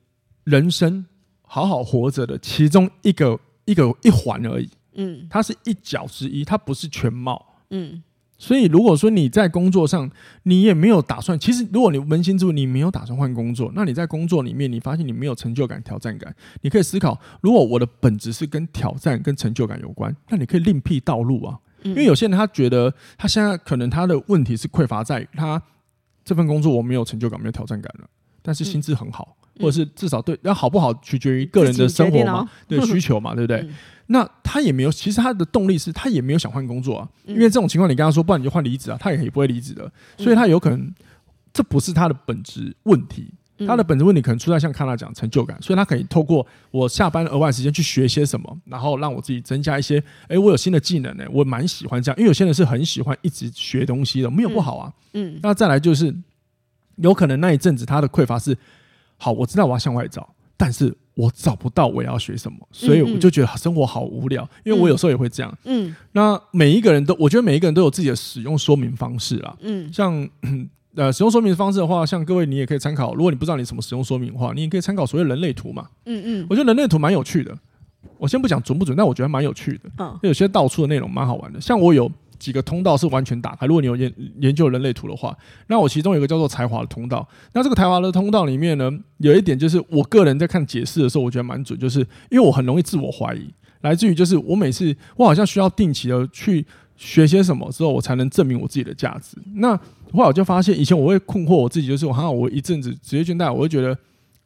人生好好活着的其中一个一个一环而已。嗯，它是一角之一，它不是全貌。嗯。所以，如果说你在工作上，你也没有打算，其实如果你扪心自问，你没有打算换工作，那你在工作里面，你发现你没有成就感、挑战感，你可以思考，如果我的本质是跟挑战、跟成就感有关，那你可以另辟道路啊。因为有些人他觉得他现在可能他的问题是匮乏在于他这份工作我没有成就感、没有挑战感了，但是薪资很好，或者是至少对，那好不好取决于个人的生活嘛，对需求嘛，对不对？[laughs] 那他也没有，其实他的动力是他也没有想换工作啊，因为这种情况你跟他说，不然你就换离职啊，他也也不会离职的，所以他有可能这不是他的本质问题，他的本质问题可能出在像康纳讲成就感，所以他可以透过我下班额外时间去学些什么，然后让我自己增加一些，哎，我有新的技能呢，我蛮喜欢这样，因为有些人是很喜欢一直学东西的，没有不好啊，嗯，那再来就是有可能那一阵子他的匮乏是，好，我知道我要向外找，但是。我找不到我要学什么，所以我就觉得生活好无聊。因为我有时候也会这样。嗯，那每一个人都，我觉得每一个人都有自己的使用说明方式啦。嗯，像 [clears throat] 呃使用说明方式的话，像各位你也可以参考。如果你不知道你什么使用说明的话，你也可以参考所谓人类图嘛。嗯嗯，我觉得人类图蛮有趣的。我先不讲准不准，但我觉得蛮有趣的。嗯，有些道出的内容蛮好玩的。像我有。几个通道是完全打开。如果你有研研究人类图的话，那我其中有一个叫做才华的通道。那这个才华的通道里面呢，有一点就是我个人在看解释的时候，我觉得蛮准，就是因为我很容易自我怀疑，来自于就是我每次我好像需要定期的去学些什么之后，我才能证明我自己的价值。那后来我就发现，以前我会困惑我自己，就是我好像我一阵子职业倦怠，我会觉得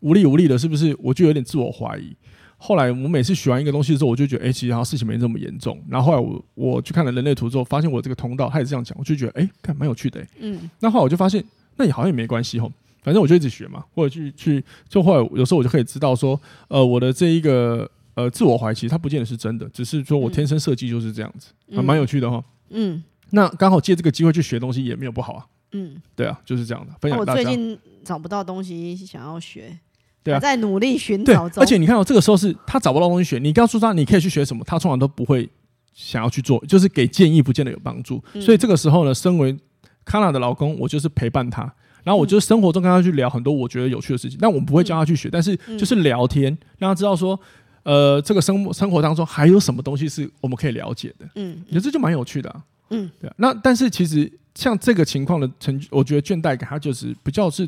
无力无力的，是不是？我就有点自我怀疑。后来我每次学完一个东西的时候，我就觉得，哎、欸，其实好像事情没这么严重。然后后来我我去看了人类图之后，发现我这个通道，他也是这样讲，我就觉得，哎、欸，看蛮有趣的、欸。嗯。那后来我就发现，那也好像也没关系吼，反正我就一直学嘛，或者去去，就后来有时候我就可以知道说，呃，我的这一个呃自我怀疑，其实它不见得是真的，只是说我天生设计就是这样子，还、嗯、蛮有趣的哈。嗯。那刚好借这个机会去学东西也没有不好啊。嗯。对啊，就是这样的。分享大家。我最近找不到东西想要学。对啊，在努力寻找中。而且你看到这个时候是他找不到东西学，你告诉他你可以去学什么，他通常都不会想要去做，就是给建议不见得有帮助。嗯。所以这个时候呢，身为康纳的老公，我就是陪伴他，然后我就是生活中跟他去聊很多我觉得有趣的事情，但我们不会教他去学，但是就是聊天，让他知道说，呃，这个生生活当中还有什么东西是我们可以了解的。嗯，我觉得这就蛮有趣的啊。嗯，对啊。那但是其实像这个情况的成，我觉得倦怠感，它就是比较是。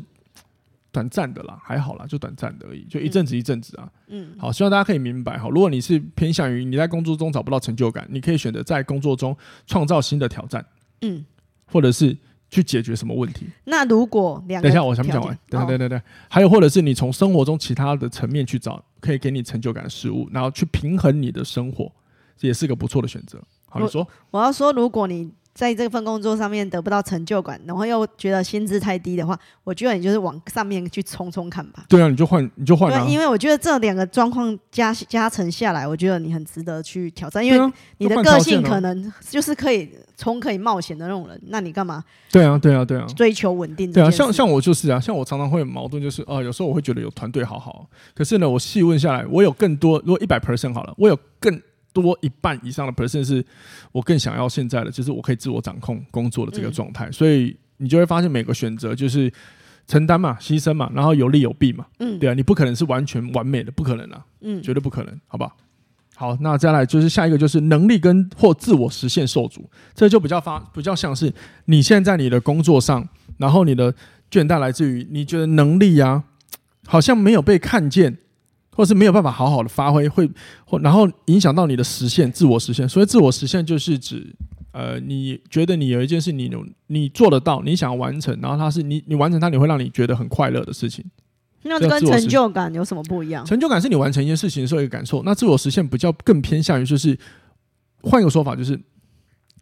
短暂的啦，还好啦，就短暂的而已，就一阵子一阵子啊。嗯，好，希望大家可以明白哈。如果你是偏向于你在工作中找不到成就感，你可以选择在工作中创造新的挑战，嗯，或者是去解决什么问题。那如果两，等一下我想不讲完，对对对对，还有或者是你从生活中其他的层面去找可以给你成就感的事物，然后去平衡你的生活，这也是个不错的选择。好，你说，我要说，如果你在这份工作上面得不到成就感，然后又觉得薪资太低的话，我觉得你就是往上面去冲冲看吧。对啊，你就换，你就换啊。对，因为我觉得这两个状况加加成下来，我觉得你很值得去挑战，因为你的个性可能就是可以冲、可以冒险的那种人。那你干嘛？对啊，对啊，对啊，追求稳定。对啊，像像我就是啊，像我常常会有矛盾，就是啊，有时候我会觉得有团队好好，可是呢，我细问下来，我有更多，如果一百 percent 好了，我有更。多一半以上的 percent 是我更想要现在的，就是我可以自我掌控工作的这个状态，嗯、所以你就会发现每个选择就是承担嘛、牺牲嘛，然后有利有弊嘛，嗯，对啊，你不可能是完全完美的，不可能啊，嗯，绝对不可能，好不好？好，那再来就是下一个就是能力跟或自我实现受阻，这就比较发比较像是你现在你的工作上，然后你的倦怠来自于你觉得能力啊好像没有被看见。或是没有办法好好的发挥，会或然后影响到你的实现，自我实现。所以自我实现就是指，呃，你觉得你有一件事你你做得到，你想要完成，然后它是你你完成它，你会让你觉得很快乐的事情。那这跟成就感有什么不一样？成就感是你完成一件事情的时候一个感受，那自我实现比较更偏向于就是，换一个说法就是，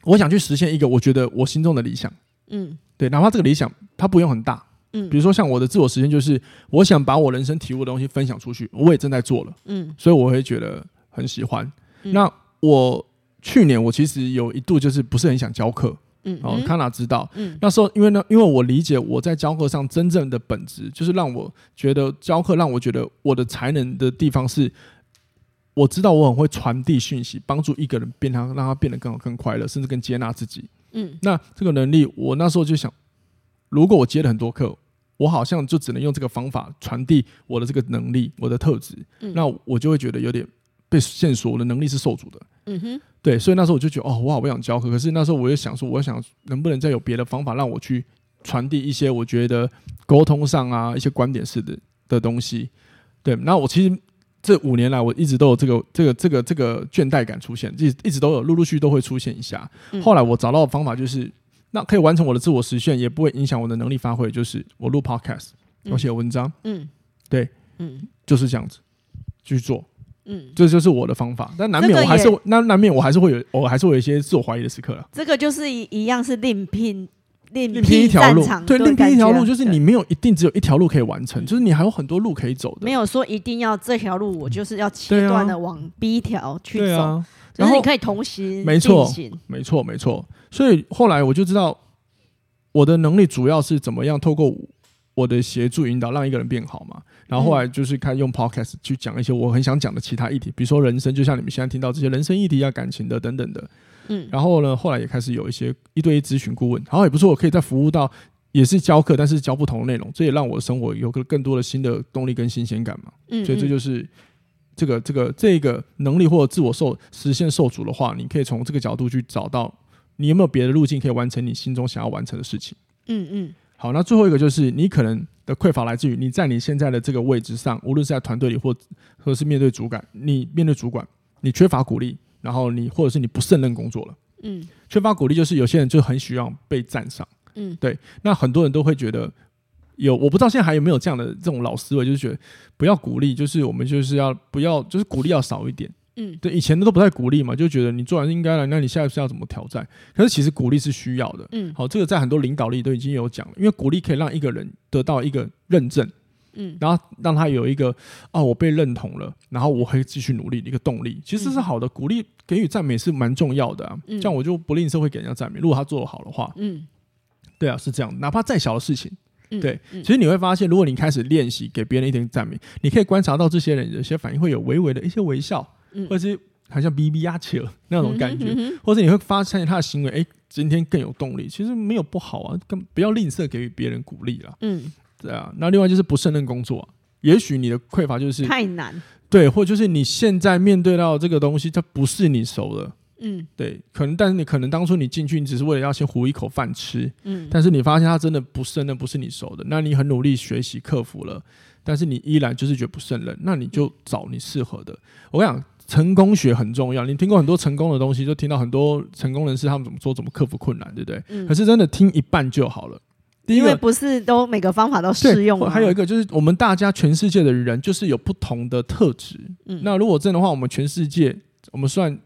我想去实现一个我觉得我心中的理想。嗯，对，哪怕这个理想它不用很大。嗯，比如说像我的自我实现，就是我想把我人生体悟的东西分享出去，我也正在做了。嗯，所以我会觉得很喜欢。嗯、那我去年我其实有一度就是不是很想教课。嗯，哦，康娜知道。嗯，那时候因为呢，因为我理解我在教课上真正的本质，就是让我觉得教课让我觉得我的才能的地方是，我知道我很会传递讯息，帮助一个人变他让他变得更好、更快乐，甚至更接纳自己。嗯，那这个能力，我那时候就想。如果我接了很多课，我好像就只能用这个方法传递我的这个能力、我的特质，嗯、那我就会觉得有点被限缩，我的能力是受阻的。嗯哼，对，所以那时候我就觉得，哦，我好不想教课。可是那时候我又想说，我想能不能再有别的方法让我去传递一些我觉得沟通上啊一些观点式的的东西。对，那我其实这五年来我一直都有这个这个这个这个倦怠感出现，一一直都有陆陆续续都会出现一下。嗯、后来我找到的方法就是。那可以完成我的自我实现，也不会影响我的能力发挥。就是我录 podcast，我写文章，嗯，对，嗯，就是这样子去做，嗯，这就是我的方法。但难免我还是那难免我还是会有，我还是会有一些自我怀疑的时刻了。这个就是一一样是另辟另辟一条路，对，另辟一条路，就是你没有一定只有一条路可以完成，就是你还有很多路可以走的。没有说一定要这条路，我就是要切断的往 B 条去走。然后你可以同时没错，没错，没错。所以后来我就知道，我的能力主要是怎么样透过我的协助引导，让一个人变好嘛。然后后来就是开始用 podcast 去讲一些我很想讲的其他议题，比如说人生，就像你们现在听到这些人生议题啊、感情的等等的。嗯。然后呢，后来也开始有一些一对一咨询顾问，然后也不错，我可以再服务到，也是教课，但是教不同的内容，这也让我的生活有个更多的新的动力跟新鲜感嘛。嗯。所以这就是。这个这个这个能力或者自我受实现受阻的话，你可以从这个角度去找到你有没有别的路径可以完成你心中想要完成的事情。嗯嗯。好，那最后一个就是你可能的匮乏来自于你在你现在的这个位置上，无论是在团队里或或者是面对主管，你面对主管，你缺乏鼓励，然后你或者是你不胜任工作了。嗯。缺乏鼓励就是有些人就很需要被赞赏。嗯。对，那很多人都会觉得。有，我不知道现在还有没有这样的这种老思维，就是觉得不要鼓励，就是我们就是要不要，就是鼓励要少一点。嗯，对，以前的都不太鼓励嘛，就觉得你做完应该了，那你下一次要怎么挑战？可是其实鼓励是需要的。嗯，好，这个在很多领导力都已经有讲了，因为鼓励可以让一个人得到一个认证，嗯，然后让他有一个啊，我被认同了，然后我可以继续努力的一个动力，其实是好的。鼓励给予赞美是蛮重要的啊，像我就不吝啬会给人家赞美，如果他做得好的话，嗯，对啊，是这样，哪怕再小的事情。对，其实你会发现，如果你开始练习给别人一点赞美，你可以观察到这些人有些反应会有微微的一些微笑，或者是好像哔哔呀扯那种感觉，或者你会发现他的行为，哎，今天更有动力。其实没有不好啊，更不要吝啬给予别人鼓励了。嗯，对啊。那另外就是不胜任工作啊，也许你的匮乏就是太难，对，或就是你现在面对到这个东西，它不是你熟的。嗯，对，可能，但是你可能当初你进去，你只是为了要先糊一口饭吃，嗯，但是你发现他真的不胜任，不是你熟的，那你很努力学习克服了，但是你依然就是觉得不胜任，那你就找你适合的。我跟你讲，成功学很重要，你听过很多成功的东西，就听到很多成功人士他们怎么做，怎么克服困难，对不对？嗯，可是真的听一半就好了，因为不是都每个方法都适用。还有一个就是，我们大家全世界的人就是有不同的特质，嗯，那如果这样的话，我们全世界我们算。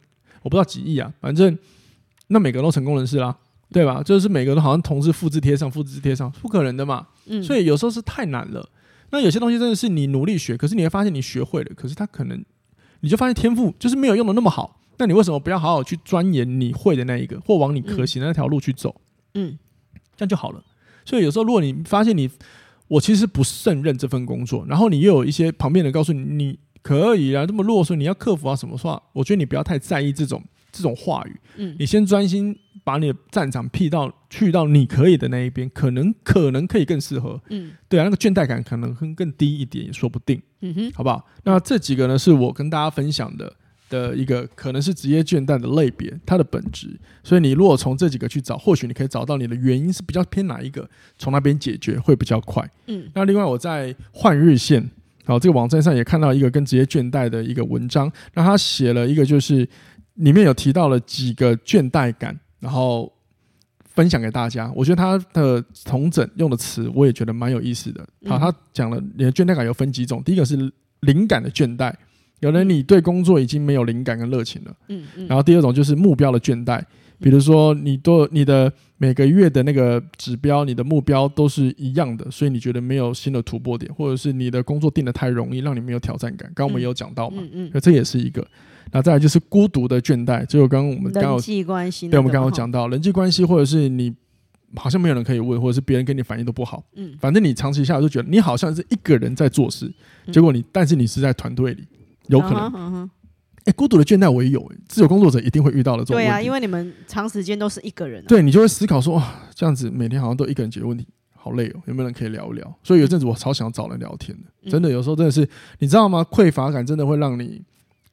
我不知道几亿啊，反正那每个人都成功人士啦。对吧？就是每个都好像同时复制贴上，复制贴上，不可能的嘛。嗯，所以有时候是太难了。那有些东西真的是你努力学，可是你会发现你学会了，可是他可能你就发现天赋就是没有用的那么好。那你为什么不要好好去钻研你会的那一个，或往你可行的那条路去走？嗯，这样就好了。所以有时候如果你发现你我其实不胜任这份工作，然后你又有一些旁边人告诉你你可以啊，这么弱，所以你要克服啊什么话，我觉得你不要太在意这种这种话语。嗯，你先专心把你的战场辟到去到你可以的那一边，可能可能可以更适合。嗯，对啊，那个倦怠感可能更更低一点也说不定。嗯哼，好不好？那这几个呢是我跟大家分享的。的一个可能是职业倦怠的类别，它的本质。所以你如果从这几个去找，或许你可以找到你的原因是比较偏哪一个，从那边解决会比较快。嗯，那另外我在换日线，好，这个网站上也看到一个跟职业倦怠的一个文章，那他写了一个就是里面有提到了几个倦怠感，然后分享给大家。我觉得他的同整用的词我也觉得蛮有意思的。好，他讲了你的倦怠感有分几种，第一个是灵感的倦怠。有人你对工作已经没有灵感跟热情了，嗯嗯，然后第二种就是目标的倦怠，比如说你都你的每个月的那个指标，你的目标都是一样的，所以你觉得没有新的突破点，或者是你的工作定得太容易，让你没有挑战感。刚刚我们也有讲到嘛，嗯嗯，这也是一个。那再来就是孤独的倦怠，就刚刚我们刚刚人际关系，对，我们刚刚讲到人际关系，或者是你好像没有人可以问，或者是别人跟你反应都不好，嗯，反正你长期下来就觉得你好像是一个人在做事，结果你但是你是在团队里。有可能，哎、uh，huh, uh huh. 孤独的倦怠我也有，哎，自由工作者一定会遇到的。对啊，因为你们长时间都是一个人，啊，对，你就会思考说，哇，这样子每天好像都一个人解决问题，好累哦，有没有人可以聊一聊？所以有阵子我超想找人聊天的，嗯、真的，有时候真的是，你知道吗？匮乏感真的会让你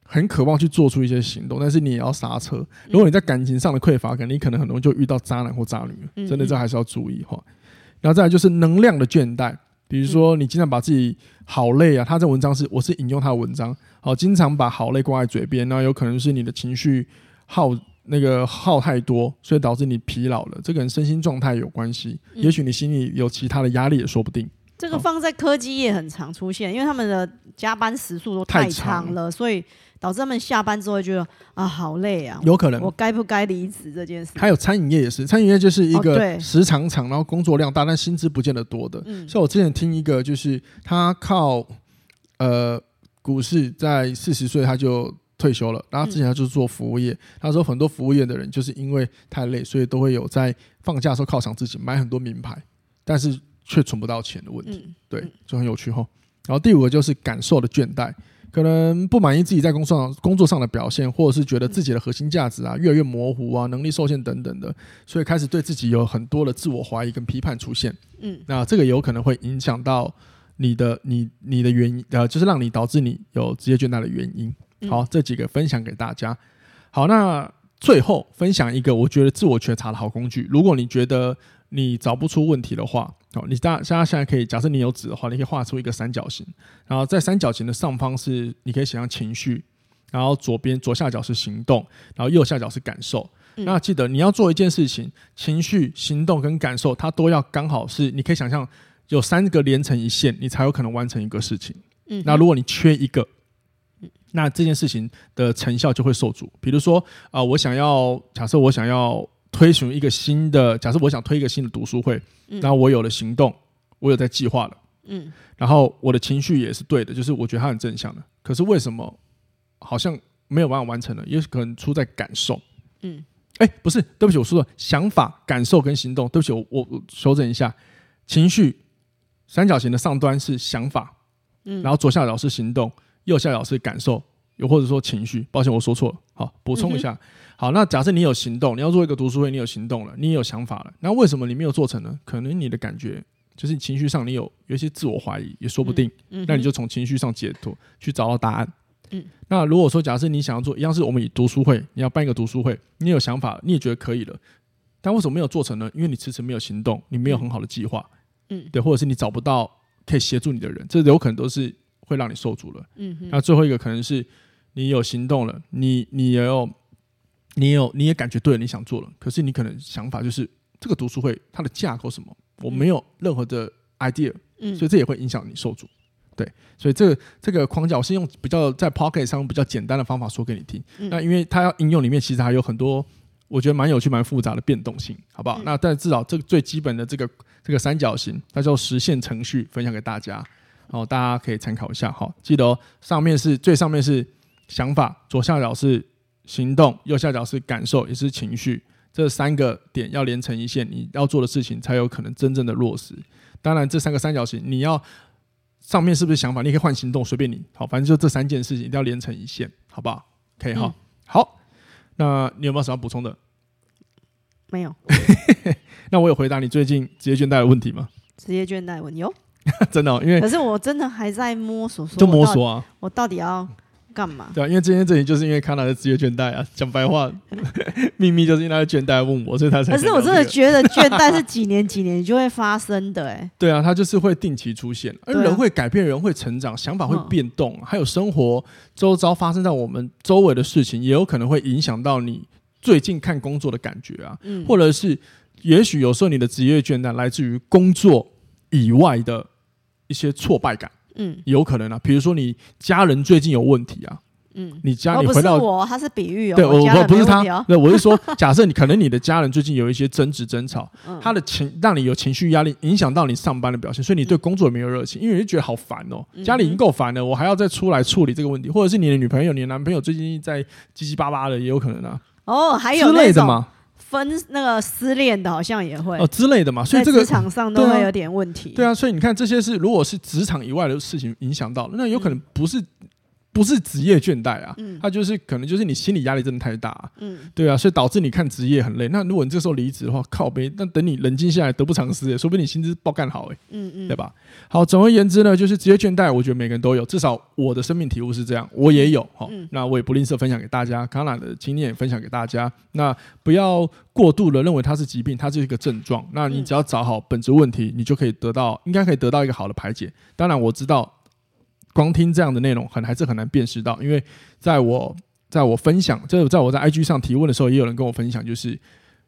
很渴望去做出一些行动，但是你也要刹车。如果你在感情上的匮乏感，你可能很容易就遇到渣男或渣女，真的这还是要注意哈。嗯嗯，然后再来就是能量的倦怠。比如说，你经常把自己好累啊，他这文章是我是引用他的文章，好，经常把好累挂在嘴边，那有可能是你的情绪耗那个耗太多，所以导致你疲劳了，这个跟身心状态有关系，也许你心里有其他的压力也说不定。这个放在科技业很常出现，因为他们的加班时数都太长了，所以。导致他们下班之后觉得啊，好累啊，有可能，我该不该离职这件事？还有餐饮业也是，餐饮业就是一个时长长，然后工作量大，但薪资不见得多的。嗯，像我之前听一个，就是他靠呃股市，在四十岁他就退休了，然后之前他就做服务业。他说很多服务业的人就是因为太累，所以都会有在放假的时候犒赏自己，买很多名牌，但是却存不到钱的问题。对，就很有趣哈。然后第五个就是感受的倦怠。可能不满意自己在工作上工作上的表现，或者是觉得自己的核心价值啊越来越模糊啊，能力受限等等的，所以开始对自己有很多的自我怀疑跟批判出现。嗯，那这个有可能会影响到你的你你的原因，呃，就是让你导致你有职业倦怠的原因。好，这几个分享给大家。好，那最后分享一个我觉得自我觉察的好工具。如果你觉得你找不出问题的话，哦，你大大家现在可以假设你有纸的话，你可以画出一个三角形，然后在三角形的上方是你可以想象情绪，然后左边左下角是行动，然后右下角是感受。嗯、那记得你要做一件事情，情绪、行动跟感受，它都要刚好是你可以想象有三个连成一线，你才有可能完成一个事情。嗯，那如果你缺一个，那这件事情的成效就会受阻。比如说啊、呃，我想要假设我想要。推行一个新的，假设我想推一个新的读书会，然后我有了行动，我有在计划了，嗯，然后我的情绪也是对的，就是我觉得它很正向的。可是为什么好像没有办法完成呢？也可能出在感受，嗯，哎，不是，对不起，我说了想法、感受跟行动，对不起，我我修正一下，情绪三角形的上端是想法，嗯，然后左下角是行动，右下角是感受，又或者说情绪。抱歉，我说错了，好，补充一下。嗯好，那假设你有行动，你要做一个读书会，你有行动了，你也有想法了，那为什么你没有做成呢？可能你的感觉就是情绪上你有有一些自我怀疑，也说不定。嗯，嗯，那你就从情绪上解脱，去找到答案。嗯，那如果说假设你想要做一样是我们以读书会，你要办一个读书会，你有想法，你也觉得可以了，但为什么没有做成呢？因为你迟迟没有行动，你没有很好的计划。嗯，对，或者是你找不到可以协助你的人，这有可能都是会让你受阻了。嗯哼，那最后一个可能是你有行动了，你你也有。你有你也感觉对了，你想做了，可是你可能想法就是这个读书会它的架构什么，我没有任何的 idea，嗯，所以这也会影响你受阻，对，所以这个这个框架我是用比较在 Pocket 上比较简单的方法说给你听，嗯，那因为它要应用里面其实还有很多我觉得蛮有趣、蛮复杂的变动性，好不好？嗯、那但至少这个最基本的这个这个三角形，它叫实现程序，分享给大家，哦，大家可以参考一下好。记得哦，上面是最上面是想法，左下角是行动，右下角是感受，也是情绪，这三个点要连成一线，你要做的事情才有可能真正的落实。当然，这三个三角形你要上面是不是想法，你可以换行动，随便你，好，反正就这三件事情一定要连成一线，好不好？可以哈，嗯、好。那你有没有什么要补充的？没有。[laughs] 那我有回答你最近职业倦怠的问题吗？职业倦怠问题有，[laughs] 真的、哦，因为可是我真的还在摸索，说就摸索啊，我到底要干嘛？对啊，因为今天这里就是因为康纳的职业倦怠啊，[laughs] 讲白话，[laughs] 秘密就是因为他的倦怠问我，所以他才、这个。可是我真的觉得倦怠是几年几年就会发生的、欸，哎。[laughs] 对啊，他就是会定期出现，而人会改变，人会成长，想法会变动，还有生活周遭发生在我们周围的事情，也有可能会影响到你最近看工作的感觉啊，嗯、或者是也许有时候你的职业倦怠来自于工作以外的一些挫败感。嗯，有可能啊，比如说你家人最近有问题啊，嗯，你家你回到我，他是比喻哦，对，我我不是他，对，我是说，[laughs] 假设你可能你的家人最近有一些争执争吵，他的情让你有情绪压力，影响到你上班的表现，所以你对工作也没有热情，因为你就觉得好烦哦，家里已经够烦了，我还要再出来处理这个问题，或者是你的女朋友、你的男朋友最近在叽叽巴巴的，也有可能啊，哦，还有之类的吗？分那个失恋的，好像也会哦之类的嘛，所以这个职场上都会有点问题。对啊，所以你看这些是，如果是职场以外的事情影响到，那有可能不是。不是职业倦怠啊，他就是可能就是你心理压力真的太大，啊，嗯，对啊，所以导致你看职业很累。那如果你这时候离职的话，靠背，那等你冷静下来，得不偿失，说不定你薪资爆干好，哎，嗯嗯，对吧？好，总而言之呢，就是职业倦怠，我觉得每个人都有，至少我的生命体悟是这样，我也有，好，那我也不吝啬分享给大家，康纳的经验也分享给大家。那不要过度的认为它是疾病，它是一个症状。那你只要找好本质问题，你就可以得到，应该可以得到一个好的排解。当然我知道。光听这样的内容，很还是很难辨识到，因为在我在我分享，就是在我在 IG 上提问的时候，也有人跟我分享，就是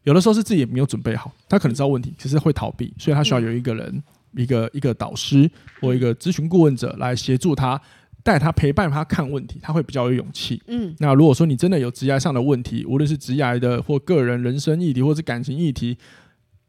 有的时候是自己也没有准备好，他可能知道问题，其实会逃避，所以他需要有一个人，一个一个导师或一个咨询顾问者来协助他，带他陪伴他看问题，他会比较有勇气。嗯，那如果说你真的有职业上的问题，无论是职业的或个人人生议题，或是感情议题，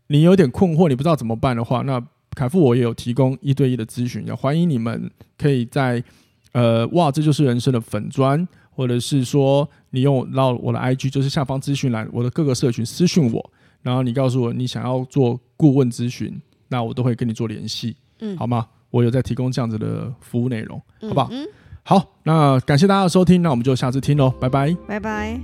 你有点困惑，你不知道怎么办的话，那。凯富，我也有提供一对一的咨询。要欢迎你们可以在呃……哇，这就是人生的粉砖，或者是说你用到我的 IG，就是下方资讯栏，我的各个社群私信我，然后你告诉我你想要做顾问咨询，那我都会跟你做联系。嗯，好吗？我有在提供这样子的服务内容。嗯，好不好？嗯，好。那感谢大家的收听，那我们就下次听喽。拜拜，拜拜。